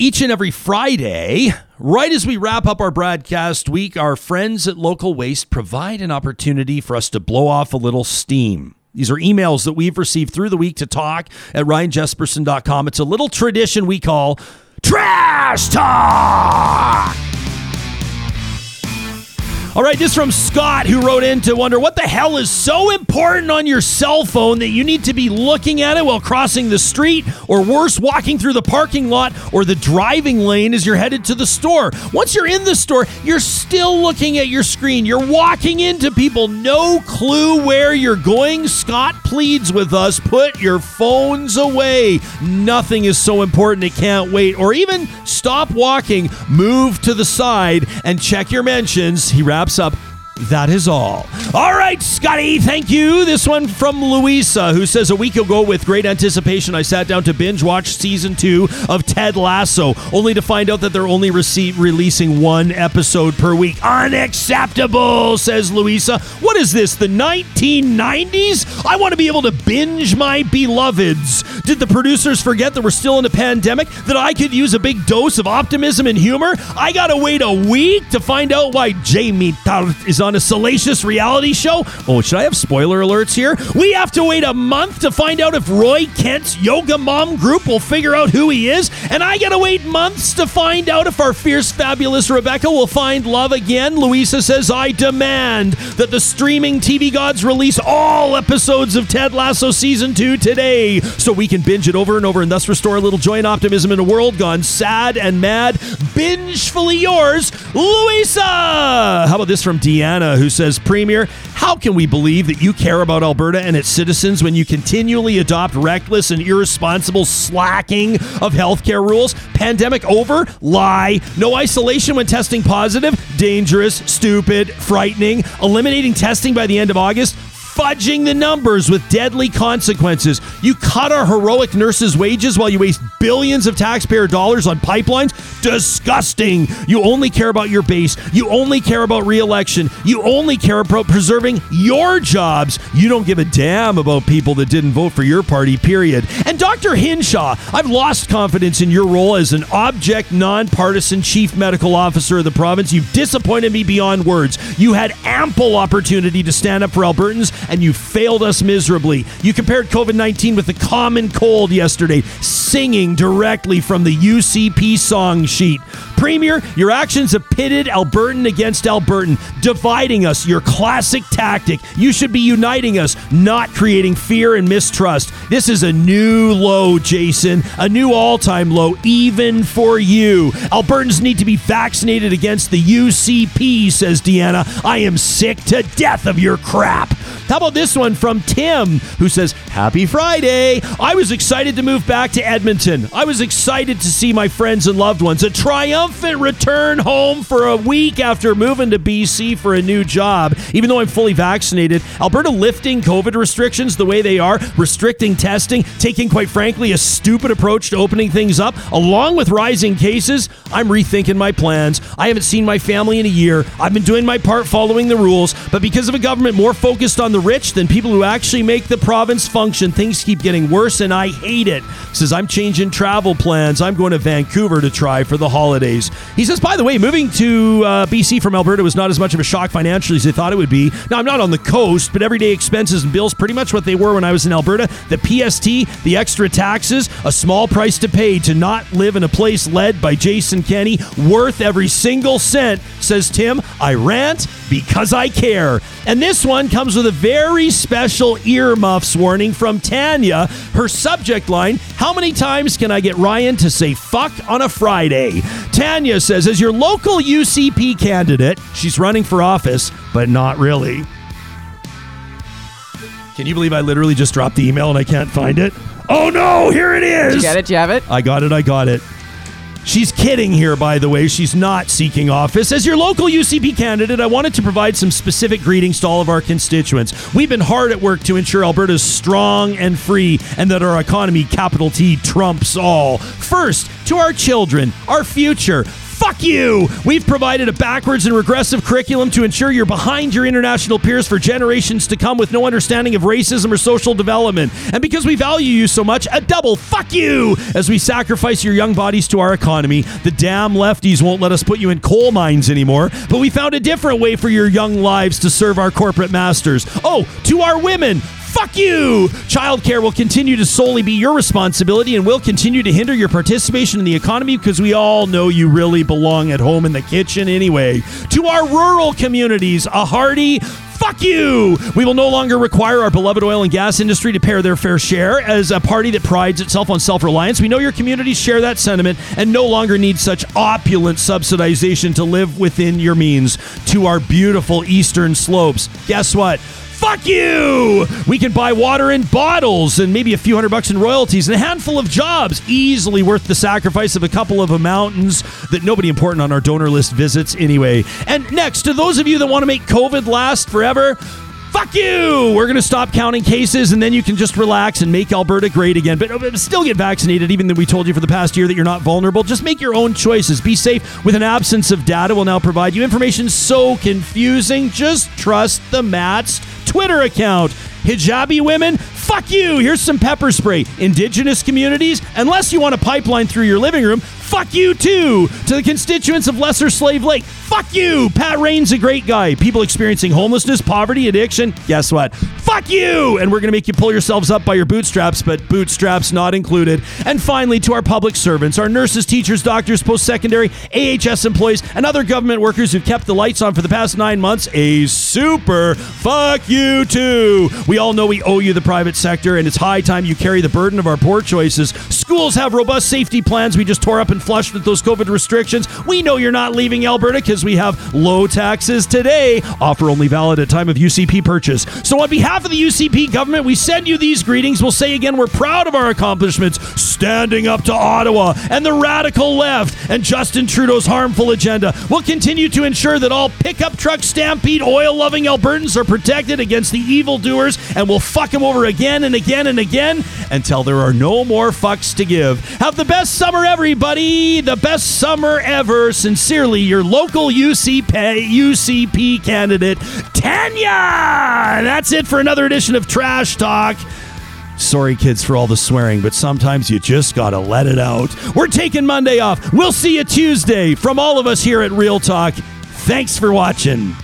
Each and every Friday, right as we wrap up our broadcast week, our friends at Local Waste provide an opportunity for us to blow off a little steam. These are emails that we've received through the week to talk at ryanjespersen.com. It's a little tradition we call Trash Talk. All right, this from Scott, who wrote in to wonder what the hell is so important on your cell phone that you need to be looking at it while crossing the street, or worse, walking through the parking lot or the driving lane as you're headed to the store. Once you're in the store, you're still looking at your screen. You're walking into people, no clue where you're going. Scott pleads with us put your phones away. Nothing is so important it can't wait. Or even stop walking, move to the side, and check your mentions. He wraps up. That is all. All right, Scotty, thank you. This one from Louisa, who says a week ago, with great anticipation, I sat down to binge watch season two of Ted Lasso, only to find out that they're only rece- releasing one episode per week. Unacceptable, says Louisa. What is this, the 1990s? I want to be able to binge my beloveds. Did the producers forget that we're still in a pandemic? That I could use a big dose of optimism and humor? I gotta wait a week to find out why Jamie Tartt is on a salacious reality show? Oh, should I have spoiler alerts here? We have to wait a month to find out if Roy Kent's yoga mom group will figure out who he is, and I gotta wait months to find out if our fierce, fabulous Rebecca will find love again. Louisa says, I demand that the streaming TV gods release all episodes of Ted Lasso season two today so we can binge it over and over and thus restore a little joy and optimism in a world gone sad and mad. Bingefully yours, Louisa! How about this from Deanna, who says, Premier, how can we believe that you care about Alberta and its citizens when you continually adopt reckless and irresponsible slacking of healthcare rules? Pandemic over? Lie. No isolation when testing positive? Dangerous, stupid, frightening. Eliminating testing by the end of August? Fudging the numbers with deadly consequences. You cut our heroic nurses' wages while you waste billions of taxpayer dollars on pipelines. Disgusting. You only care about your base. You only care about re-election. You only care about preserving your jobs. You don't give a damn about people that didn't vote for your party, period. And Dr. Hinshaw, I've lost confidence in your role as an object, nonpartisan chief medical officer of the province. You've disappointed me beyond words. You had ample opportunity to stand up for Albertans and you failed us miserably. You compared COVID 19 with the common cold yesterday, singing directly from the UCP song sheet. Premier, your actions have pitted Albertan against Albertan, dividing us, your classic tactic. You should be uniting us, not creating fear and mistrust. This is a new low, Jason, a new all time low, even for you. Albertans need to be vaccinated against the UCP, says Deanna. I am sick to death of your crap. How about this one from Tim, who says, Happy Friday. I was excited to move back to Edmonton. I was excited to see my friends and loved ones. A triumphant return home for a week after moving to BC for a new job. Even though I'm fully vaccinated, Alberta lifting COVID restrictions the way they are, restricting testing, taking, quite frankly, a stupid approach to opening things up, along with rising cases, I'm rethinking my plans. I haven't seen my family in a year. I've been doing my part following the rules, but because of a government more focused on the rich than people who actually make the province function, things keep getting worse, and I hate it. Says, I'm changing travel plans. I'm going to Vancouver to try for the holidays. He says, by the way, moving to uh, BC from Alberta was not as much of a shock financially as they thought it would be. Now, I'm not on the coast, but everyday expenses and bills pretty much what they were when I was in Alberta. The PST, the extra taxes, a small price to pay to not live in a place led by Jason Kenney, worth every single cent, says Tim. I rant because I care. And this one comes with a very special earmuffs warning from Tanya. Her subject line How many times can I get Ryan to say fuck on a Friday? Tanya says, As your local UCP candidate, she's running for office, but not really. Can you believe I literally just dropped the email and I can't find it? Oh no, here it is. You get it? Do you have it? I got it. I got it. She's kidding here, by the way. She's not seeking office. As your local UCP candidate, I wanted to provide some specific greetings to all of our constituents. We've been hard at work to ensure Alberta's strong and free and that our economy, capital T, trumps all. First, to our children, our future. Fuck you! We've provided a backwards and regressive curriculum to ensure you're behind your international peers for generations to come with no understanding of racism or social development. And because we value you so much, a double fuck you as we sacrifice your young bodies to our economy. The damn lefties won't let us put you in coal mines anymore, but we found a different way for your young lives to serve our corporate masters. Oh, to our women, Fuck you! Childcare will continue to solely be your responsibility and will continue to hinder your participation in the economy because we all know you really belong at home in the kitchen anyway. To our rural communities, a hearty Fuck you! We will no longer require our beloved oil and gas industry to pay their fair share as a party that prides itself on self reliance. We know your communities share that sentiment and no longer need such opulent subsidization to live within your means. To our beautiful eastern slopes, guess what? Fuck you! We can buy water in bottles and maybe a few hundred bucks in royalties and a handful of jobs, easily worth the sacrifice of a couple of mountains that nobody important on our donor list visits anyway. And next, to those of you that want to make COVID last forever, Fuck you! We're going to stop counting cases and then you can just relax and make Alberta great again. But, but still get vaccinated, even though we told you for the past year that you're not vulnerable. Just make your own choices. Be safe with an absence of data. We'll now provide you information so confusing. Just trust the Mats Twitter account. Hijabi women, fuck you. Here's some pepper spray. Indigenous communities, unless you want a pipeline through your living room, fuck you too. To the constituents of Lesser Slave Lake, fuck you. Pat Rehn's a great guy. People experiencing homelessness, poverty, addiction, guess what? Fuck you. And we're going to make you pull yourselves up by your bootstraps, but bootstraps not included. And finally, to our public servants, our nurses, teachers, doctors, post secondary, AHS employees, and other government workers who've kept the lights on for the past nine months, a super fuck you too. We all know we owe you the private sector, and it's high time you carry the burden of our poor choices. Schools have robust safety plans we just tore up and flushed with those COVID restrictions. We know you're not leaving Alberta because we have low taxes today. Offer only valid at time of UCP purchase. So, on behalf of the UCP government, we send you these greetings. We'll say again, we're proud of our accomplishments, standing up to Ottawa and the radical left and Justin Trudeau's harmful agenda. We'll continue to ensure that all pickup truck stampede oil loving Albertans are protected against the evildoers, and we'll fuck them over again and again and again until there are no more fucks to give. Have the best summer, everybody! The best summer ever. Sincerely, your local UCP, UCP candidate, Tanya! That's it for another edition of Trash Talk. Sorry, kids, for all the swearing, but sometimes you just gotta let it out. We're taking Monday off. We'll see you Tuesday. From all of us here at Real Talk, thanks for watching.